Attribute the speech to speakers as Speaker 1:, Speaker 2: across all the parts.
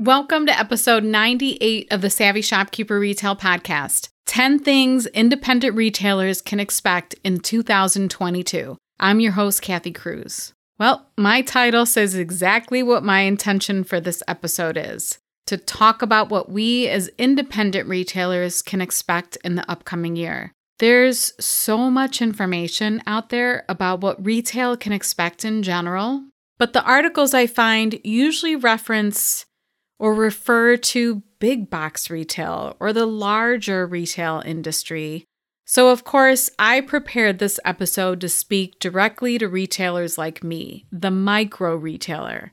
Speaker 1: Welcome to episode 98 of the Savvy Shopkeeper Retail Podcast 10 Things Independent Retailers Can Expect in 2022. I'm your host, Kathy Cruz. Well, my title says exactly what my intention for this episode is to talk about what we as independent retailers can expect in the upcoming year. There's so much information out there about what retail can expect in general, but the articles I find usually reference or refer to big box retail or the larger retail industry. So, of course, I prepared this episode to speak directly to retailers like me, the micro retailer.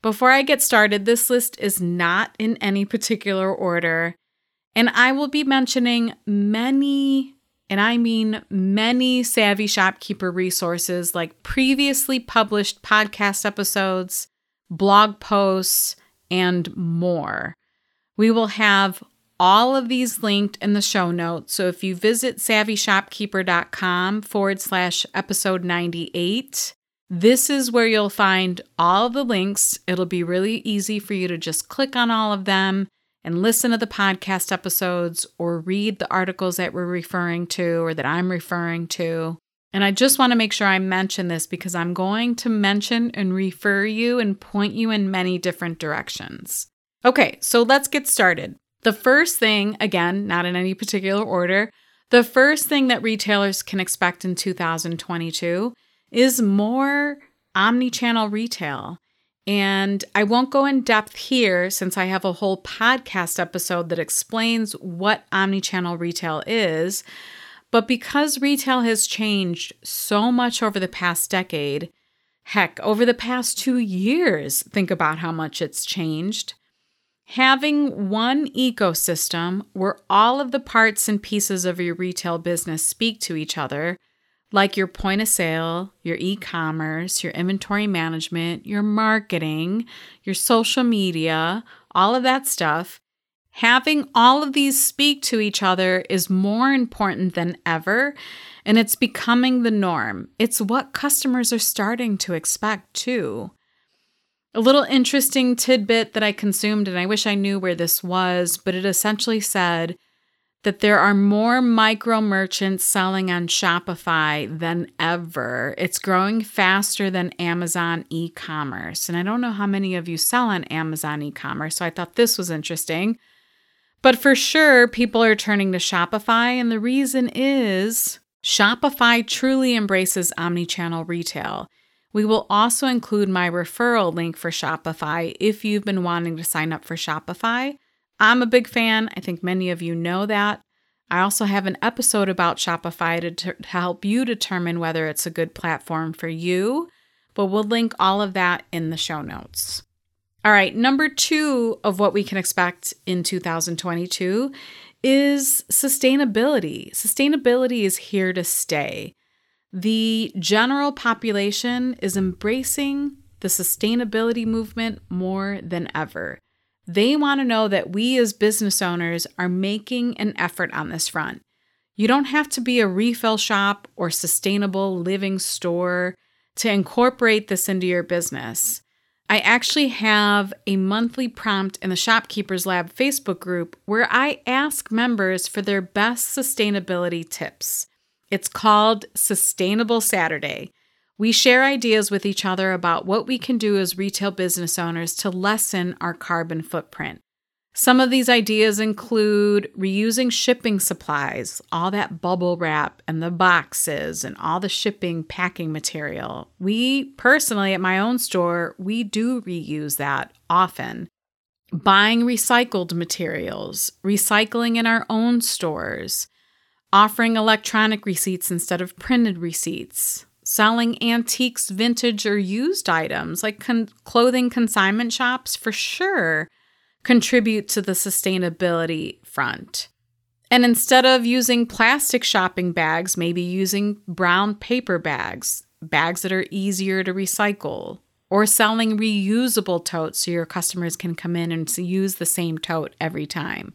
Speaker 1: Before I get started, this list is not in any particular order, and I will be mentioning many, and I mean many savvy shopkeeper resources like previously published podcast episodes, blog posts, and more. We will have all of these linked in the show notes. So if you visit savvyshopkeeper.com forward slash episode 98, this is where you'll find all the links. It'll be really easy for you to just click on all of them and listen to the podcast episodes or read the articles that we're referring to or that I'm referring to. And I just want to make sure I mention this because I'm going to mention and refer you and point you in many different directions. Okay, so let's get started. The first thing, again, not in any particular order, the first thing that retailers can expect in 2022 is more omni channel retail. And I won't go in depth here since I have a whole podcast episode that explains what omni channel retail is. But because retail has changed so much over the past decade, heck, over the past two years, think about how much it's changed. Having one ecosystem where all of the parts and pieces of your retail business speak to each other, like your point of sale, your e commerce, your inventory management, your marketing, your social media, all of that stuff, Having all of these speak to each other is more important than ever, and it's becoming the norm. It's what customers are starting to expect too. A little interesting tidbit that I consumed, and I wish I knew where this was, but it essentially said that there are more micro merchants selling on Shopify than ever. It's growing faster than Amazon e commerce. And I don't know how many of you sell on Amazon e commerce, so I thought this was interesting. But for sure, people are turning to Shopify, and the reason is Shopify truly embraces omni-channel retail. We will also include my referral link for Shopify if you've been wanting to sign up for Shopify. I'm a big fan. I think many of you know that. I also have an episode about Shopify to, to help you determine whether it's a good platform for you, but we'll link all of that in the show notes. All right, number two of what we can expect in 2022 is sustainability. Sustainability is here to stay. The general population is embracing the sustainability movement more than ever. They want to know that we as business owners are making an effort on this front. You don't have to be a refill shop or sustainable living store to incorporate this into your business. I actually have a monthly prompt in the Shopkeepers Lab Facebook group where I ask members for their best sustainability tips. It's called Sustainable Saturday. We share ideas with each other about what we can do as retail business owners to lessen our carbon footprint. Some of these ideas include reusing shipping supplies, all that bubble wrap and the boxes and all the shipping packing material. We personally, at my own store, we do reuse that often. Buying recycled materials, recycling in our own stores, offering electronic receipts instead of printed receipts, selling antiques, vintage, or used items like con- clothing consignment shops for sure contribute to the sustainability front. And instead of using plastic shopping bags, maybe using brown paper bags, bags that are easier to recycle, or selling reusable totes so your customers can come in and use the same tote every time.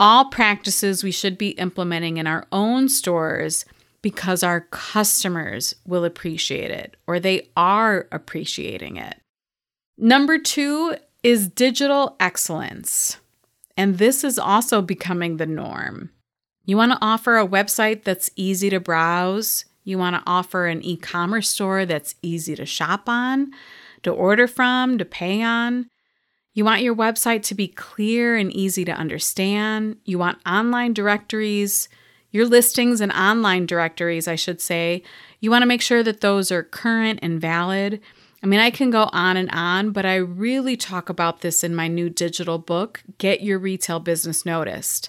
Speaker 1: All practices we should be implementing in our own stores because our customers will appreciate it or they are appreciating it. Number two is digital excellence. And this is also becoming the norm. You want to offer a website that's easy to browse. You want to offer an e commerce store that's easy to shop on, to order from, to pay on. You want your website to be clear and easy to understand. You want online directories, your listings and online directories, I should say. You want to make sure that those are current and valid. I mean, I can go on and on, but I really talk about this in my new digital book, Get Your Retail Business Noticed.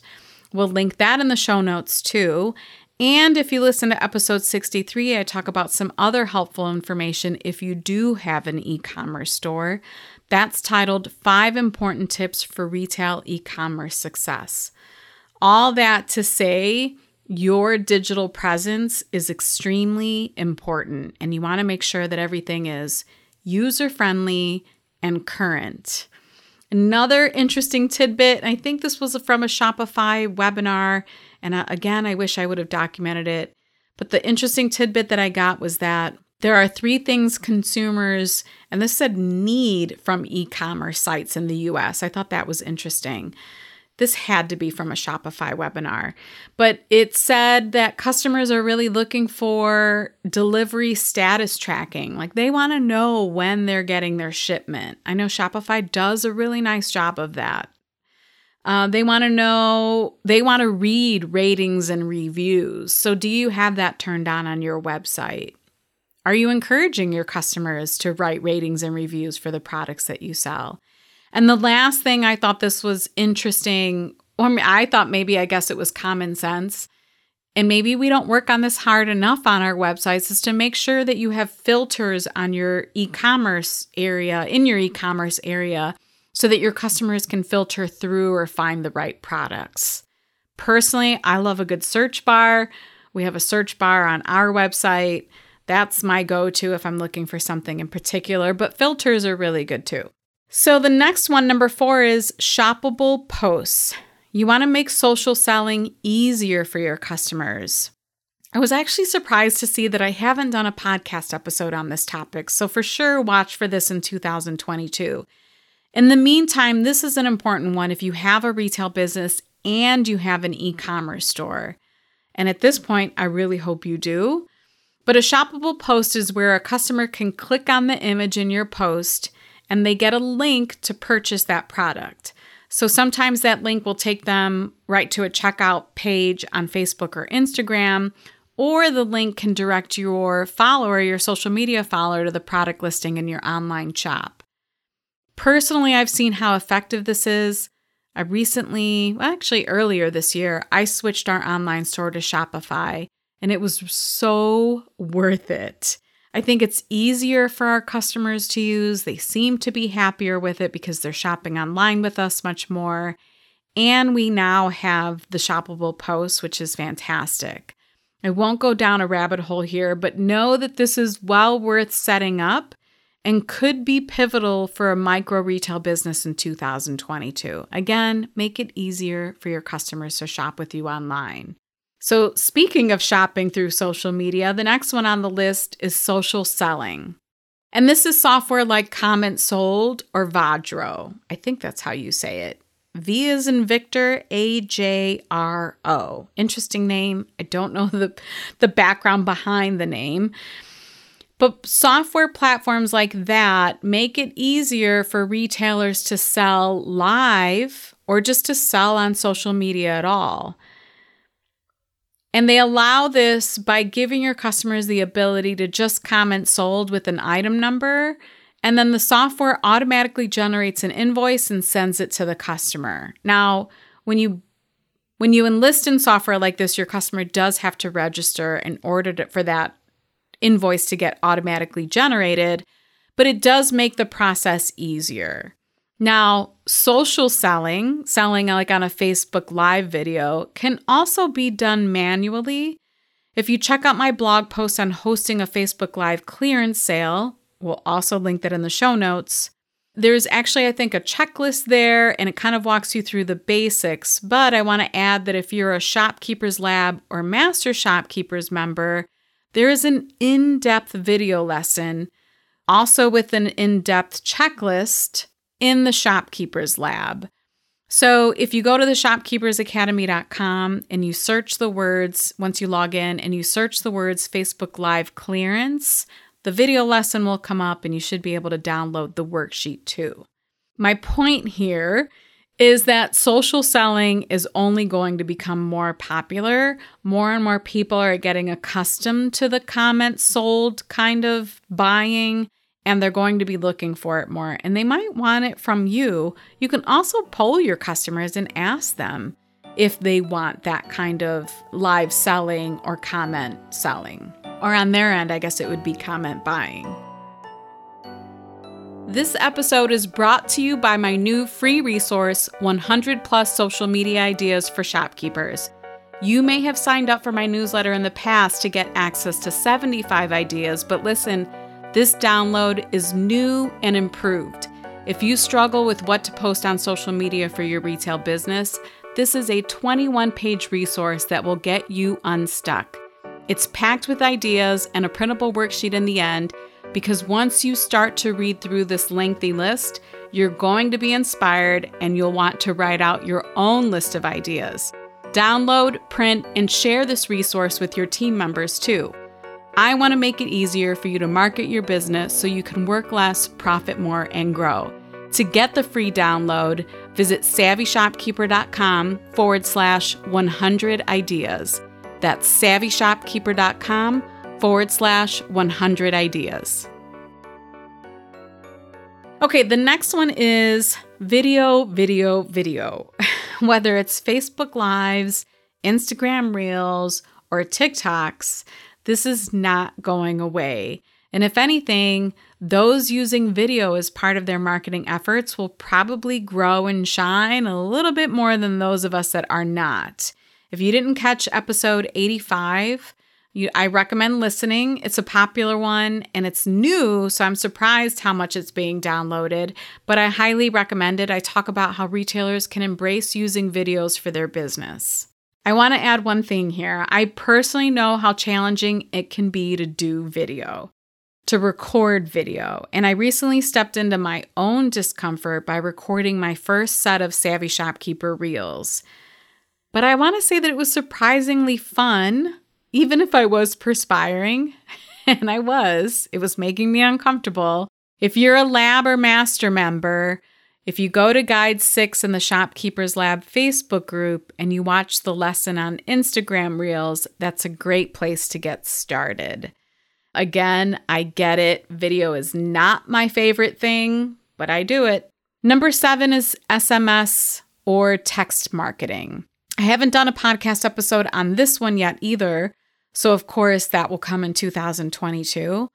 Speaker 1: We'll link that in the show notes too. And if you listen to episode 63, I talk about some other helpful information if you do have an e commerce store. That's titled Five Important Tips for Retail E Commerce Success. All that to say, your digital presence is extremely important, and you want to make sure that everything is user friendly and current. Another interesting tidbit, I think this was from a Shopify webinar, and uh, again, I wish I would have documented it. But the interesting tidbit that I got was that there are three things consumers, and this said need from e commerce sites in the US. I thought that was interesting. This had to be from a Shopify webinar, but it said that customers are really looking for delivery status tracking. Like they want to know when they're getting their shipment. I know Shopify does a really nice job of that. Uh, they want to know, they want to read ratings and reviews. So, do you have that turned on on your website? Are you encouraging your customers to write ratings and reviews for the products that you sell? And the last thing I thought this was interesting, or I thought maybe I guess it was common sense. And maybe we don't work on this hard enough on our websites is to make sure that you have filters on your e commerce area, in your e commerce area, so that your customers can filter through or find the right products. Personally, I love a good search bar. We have a search bar on our website. That's my go to if I'm looking for something in particular, but filters are really good too. So the next one, number four, is shoppable posts. You want to make social selling easier for your customers. I was actually surprised to see that I haven't done a podcast episode on this topic, so for sure watch for this in 2022. In the meantime, this is an important one if you have a retail business and you have an e commerce store. And at this point, I really hope you do. But a shoppable post is where a customer can click on the image in your post and they get a link to purchase that product. So sometimes that link will take them right to a checkout page on Facebook or Instagram, or the link can direct your follower, your social media follower, to the product listing in your online shop. Personally, I've seen how effective this is. I recently, well, actually earlier this year, I switched our online store to Shopify, and it was so worth it. I think it's easier for our customers to use. They seem to be happier with it because they're shopping online with us much more. And we now have the shoppable posts, which is fantastic. I won't go down a rabbit hole here, but know that this is well worth setting up and could be pivotal for a micro retail business in 2022. Again, make it easier for your customers to shop with you online. So, speaking of shopping through social media, the next one on the list is social selling. And this is software like Comment Sold or Vajro. I think that's how you say it. V is in Victor, A J R O. Interesting name. I don't know the, the background behind the name. But software platforms like that make it easier for retailers to sell live or just to sell on social media at all. And they allow this by giving your customers the ability to just comment sold with an item number. And then the software automatically generates an invoice and sends it to the customer. Now, when you when you enlist in software like this, your customer does have to register in order to, for that invoice to get automatically generated, but it does make the process easier. Now, social selling, selling like on a Facebook Live video, can also be done manually. If you check out my blog post on hosting a Facebook Live clearance sale, we'll also link that in the show notes. There's actually, I think, a checklist there and it kind of walks you through the basics. But I want to add that if you're a Shopkeepers Lab or Master Shopkeepers member, there is an in depth video lesson, also with an in depth checklist in the Shopkeepers Lab. So if you go to the shopkeepersacademy.com and you search the words, once you log in and you search the words Facebook Live clearance, the video lesson will come up and you should be able to download the worksheet too. My point here is that social selling is only going to become more popular. More and more people are getting accustomed to the comment sold kind of buying, and they're going to be looking for it more. And they might want it from you. You can also poll your customers and ask them if they want that kind of live selling or comment selling. Or on their end, I guess it would be comment buying. This episode is brought to you by my new free resource 100 plus social media ideas for shopkeepers. You may have signed up for my newsletter in the past to get access to 75 ideas, but listen, this download is new and improved. If you struggle with what to post on social media for your retail business, this is a 21 page resource that will get you unstuck. It's packed with ideas and a printable worksheet in the end because once you start to read through this lengthy list, you're going to be inspired and you'll want to write out your own list of ideas. Download, print, and share this resource with your team members too. I want to make it easier for you to market your business so you can work less, profit more, and grow. To get the free download, visit savvyshopkeeper.com forward slash 100 ideas. That's savvyshopkeeper.com forward slash 100 ideas. Okay, the next one is video, video, video. Whether it's Facebook Lives, Instagram Reels, or TikToks, this is not going away. And if anything, those using video as part of their marketing efforts will probably grow and shine a little bit more than those of us that are not. If you didn't catch episode 85, you, I recommend listening. It's a popular one and it's new, so I'm surprised how much it's being downloaded, but I highly recommend it. I talk about how retailers can embrace using videos for their business. I want to add one thing here. I personally know how challenging it can be to do video, to record video, and I recently stepped into my own discomfort by recording my first set of Savvy Shopkeeper reels. But I want to say that it was surprisingly fun, even if I was perspiring. and I was, it was making me uncomfortable. If you're a lab or master member, if you go to Guide 6 in the Shopkeepers Lab Facebook group and you watch the lesson on Instagram Reels, that's a great place to get started. Again, I get it. Video is not my favorite thing, but I do it. Number seven is SMS or text marketing. I haven't done a podcast episode on this one yet either. So, of course, that will come in 2022.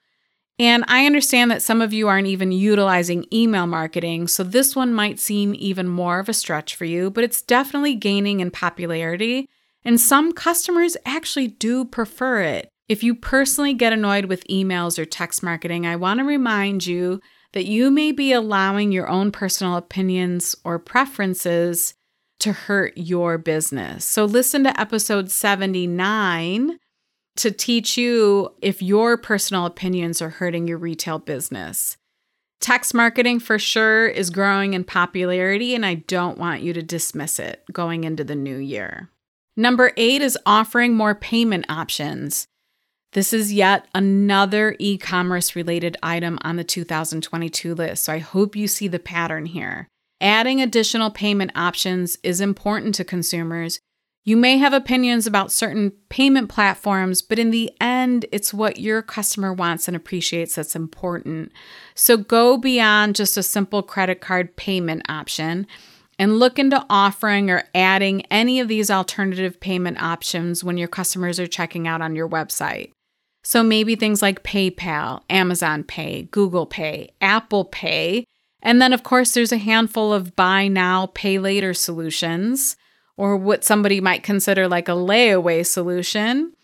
Speaker 1: And I understand that some of you aren't even utilizing email marketing, so this one might seem even more of a stretch for you, but it's definitely gaining in popularity. And some customers actually do prefer it. If you personally get annoyed with emails or text marketing, I want to remind you that you may be allowing your own personal opinions or preferences to hurt your business. So listen to episode 79 to teach you if your personal opinions are hurting your retail business. Text marketing for sure is growing in popularity, and I don't want you to dismiss it going into the new year. Number eight is offering more payment options. This is yet another e commerce related item on the 2022 list, so I hope you see the pattern here. Adding additional payment options is important to consumers. You may have opinions about certain payment platforms, but in the end, it's what your customer wants and appreciates that's important. So go beyond just a simple credit card payment option and look into offering or adding any of these alternative payment options when your customers are checking out on your website. So maybe things like PayPal, Amazon Pay, Google Pay, Apple Pay, And then, of course, there's a handful of buy now, pay later solutions, or what somebody might consider like a layaway solution.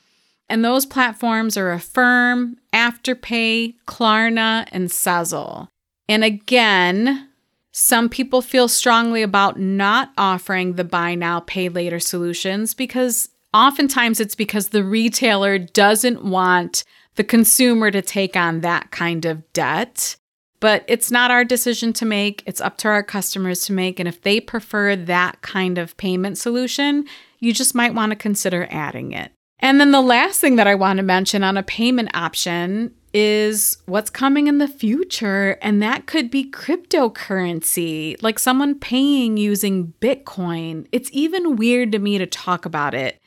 Speaker 1: And those platforms are Affirm, Afterpay, Klarna, and Sezzle. And again, some people feel strongly about not offering the buy now, pay later solutions because oftentimes it's because the retailer doesn't want the consumer to take on that kind of debt. But it's not our decision to make, it's up to our customers to make. And if they prefer that kind of payment solution, you just might want to consider adding it. And then the last thing that I want to mention on a payment option is what's coming in the future. And that could be cryptocurrency, like someone paying using Bitcoin. It's even weird to me to talk about it.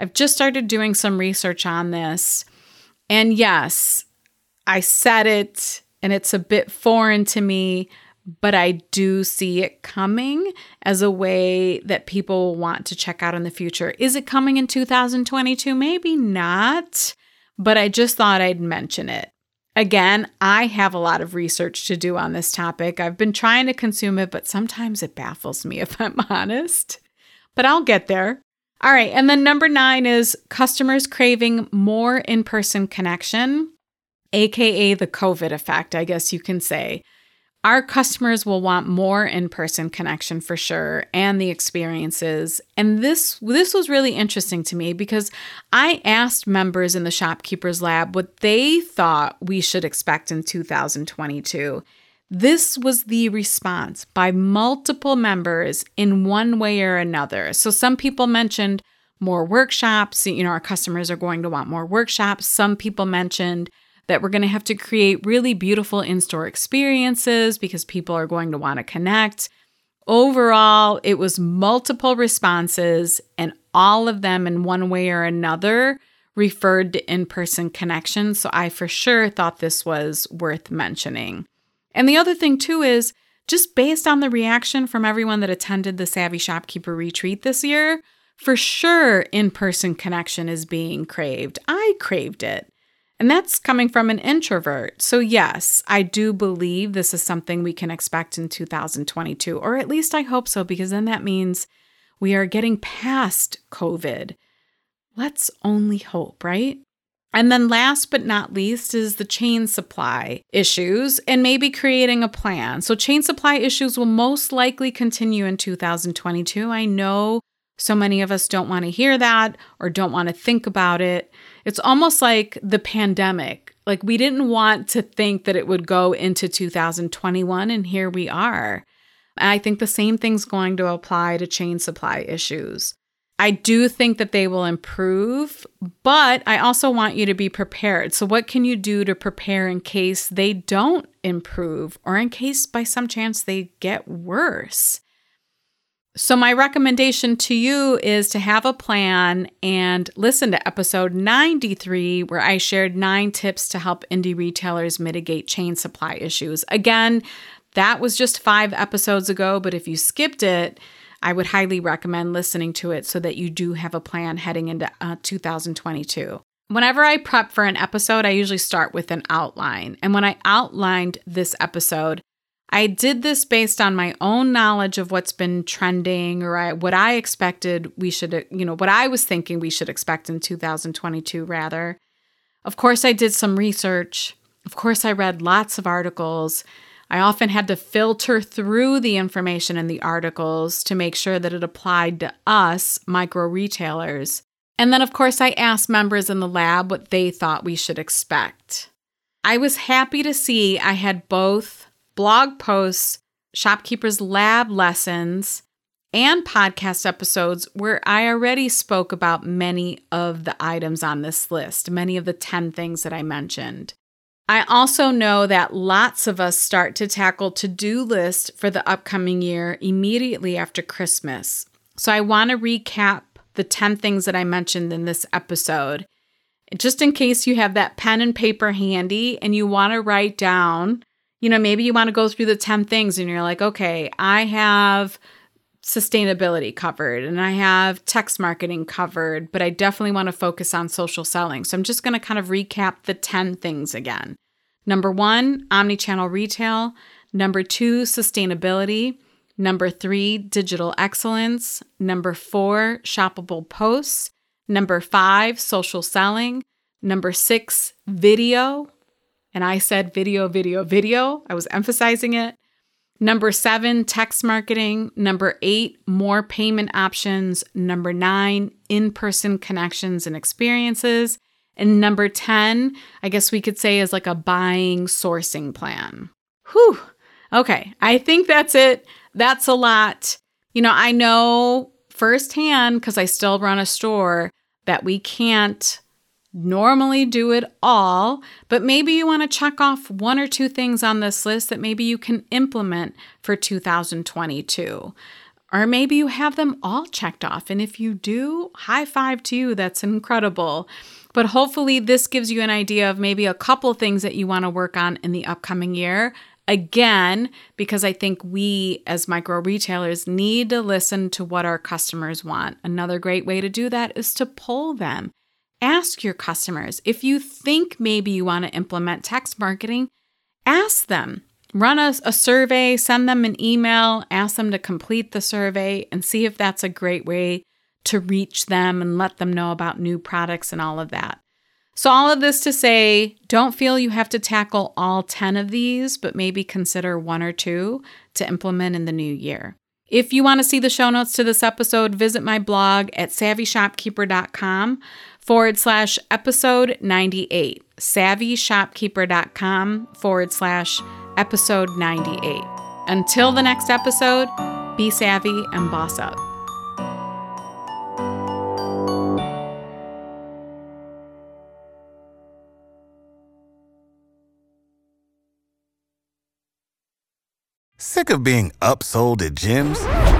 Speaker 1: I've just started doing some research on this. And yes, I said it, and it's a bit foreign to me, but I do see it coming as a way that people want to check out in the future. Is it coming in 2022? Maybe not, but I just thought I'd mention it. Again, I have a lot of research to do on this topic. I've been trying to consume it, but sometimes it baffles me if I'm honest. But I'll get there. All right. And then number nine is customers craving more in person connection, AKA the COVID effect, I guess you can say. Our customers will want more in-person connection for sure and the experiences. And this this was really interesting to me because I asked members in the shopkeepers lab what they thought we should expect in 2022. This was the response by multiple members in one way or another. So some people mentioned more workshops, you know, our customers are going to want more workshops. Some people mentioned that we're going to have to create really beautiful in store experiences because people are going to want to connect. Overall, it was multiple responses, and all of them, in one way or another, referred to in person connection. So I for sure thought this was worth mentioning. And the other thing, too, is just based on the reaction from everyone that attended the Savvy Shopkeeper retreat this year, for sure in person connection is being craved. I craved it. And that's coming from an introvert. So, yes, I do believe this is something we can expect in 2022, or at least I hope so, because then that means we are getting past COVID. Let's only hope, right? And then, last but not least, is the chain supply issues and maybe creating a plan. So, chain supply issues will most likely continue in 2022. I know so many of us don't want to hear that or don't want to think about it. It's almost like the pandemic. Like we didn't want to think that it would go into 2021, and here we are. I think the same thing's going to apply to chain supply issues. I do think that they will improve, but I also want you to be prepared. So, what can you do to prepare in case they don't improve or in case by some chance they get worse? So, my recommendation to you is to have a plan and listen to episode 93, where I shared nine tips to help indie retailers mitigate chain supply issues. Again, that was just five episodes ago, but if you skipped it, I would highly recommend listening to it so that you do have a plan heading into uh, 2022. Whenever I prep for an episode, I usually start with an outline. And when I outlined this episode, I did this based on my own knowledge of what's been trending or I, what I expected we should, you know, what I was thinking we should expect in 2022, rather. Of course, I did some research. Of course, I read lots of articles. I often had to filter through the information in the articles to make sure that it applied to us, micro retailers. And then, of course, I asked members in the lab what they thought we should expect. I was happy to see I had both blog posts, Shopkeepers Lab lessons, and podcast episodes where I already spoke about many of the items on this list, many of the 10 things that I mentioned. I also know that lots of us start to tackle to do lists for the upcoming year immediately after Christmas. So I want to recap the 10 things that I mentioned in this episode. Just in case you have that pen and paper handy and you want to write down you know, maybe you want to go through the 10 things and you're like, okay, I have sustainability covered and I have text marketing covered, but I definitely want to focus on social selling. So I'm just going to kind of recap the 10 things again. Number one, omni-channel retail. Number two, sustainability. Number three, digital excellence. Number four, shoppable posts. Number five, social selling. Number six, video. And I said video, video, video. I was emphasizing it. Number seven, text marketing. Number eight, more payment options. Number nine, in person connections and experiences. And number 10, I guess we could say is like a buying sourcing plan. Whew. Okay, I think that's it. That's a lot. You know, I know firsthand because I still run a store that we can't normally do it all, but maybe you want to check off one or two things on this list that maybe you can implement for 2022. Or maybe you have them all checked off. And if you do, high five to you. That's incredible. But hopefully, this gives you an idea of maybe a couple things that you want to work on in the upcoming year. Again, because I think we as micro retailers need to listen to what our customers want. Another great way to do that is to poll them. Ask your customers. If you think maybe you want to implement text marketing, ask them. Run a, a, survey, send them an email, ask them to complete the survey, and see if that's a great way to reach them and let them know about new products and all of that. So, all of this to say, don't feel you have to tackle all 10 of these, but maybe consider one or two to implement in the new year. If you want to see the show notes to this episode, visit my blog at savvyshopkeeper.com forward slash episode 98. Savvyshopkeeper.com forward slash episode 98. Until the next episode, be savvy and boss up.
Speaker 2: Sick of being upsold at gyms?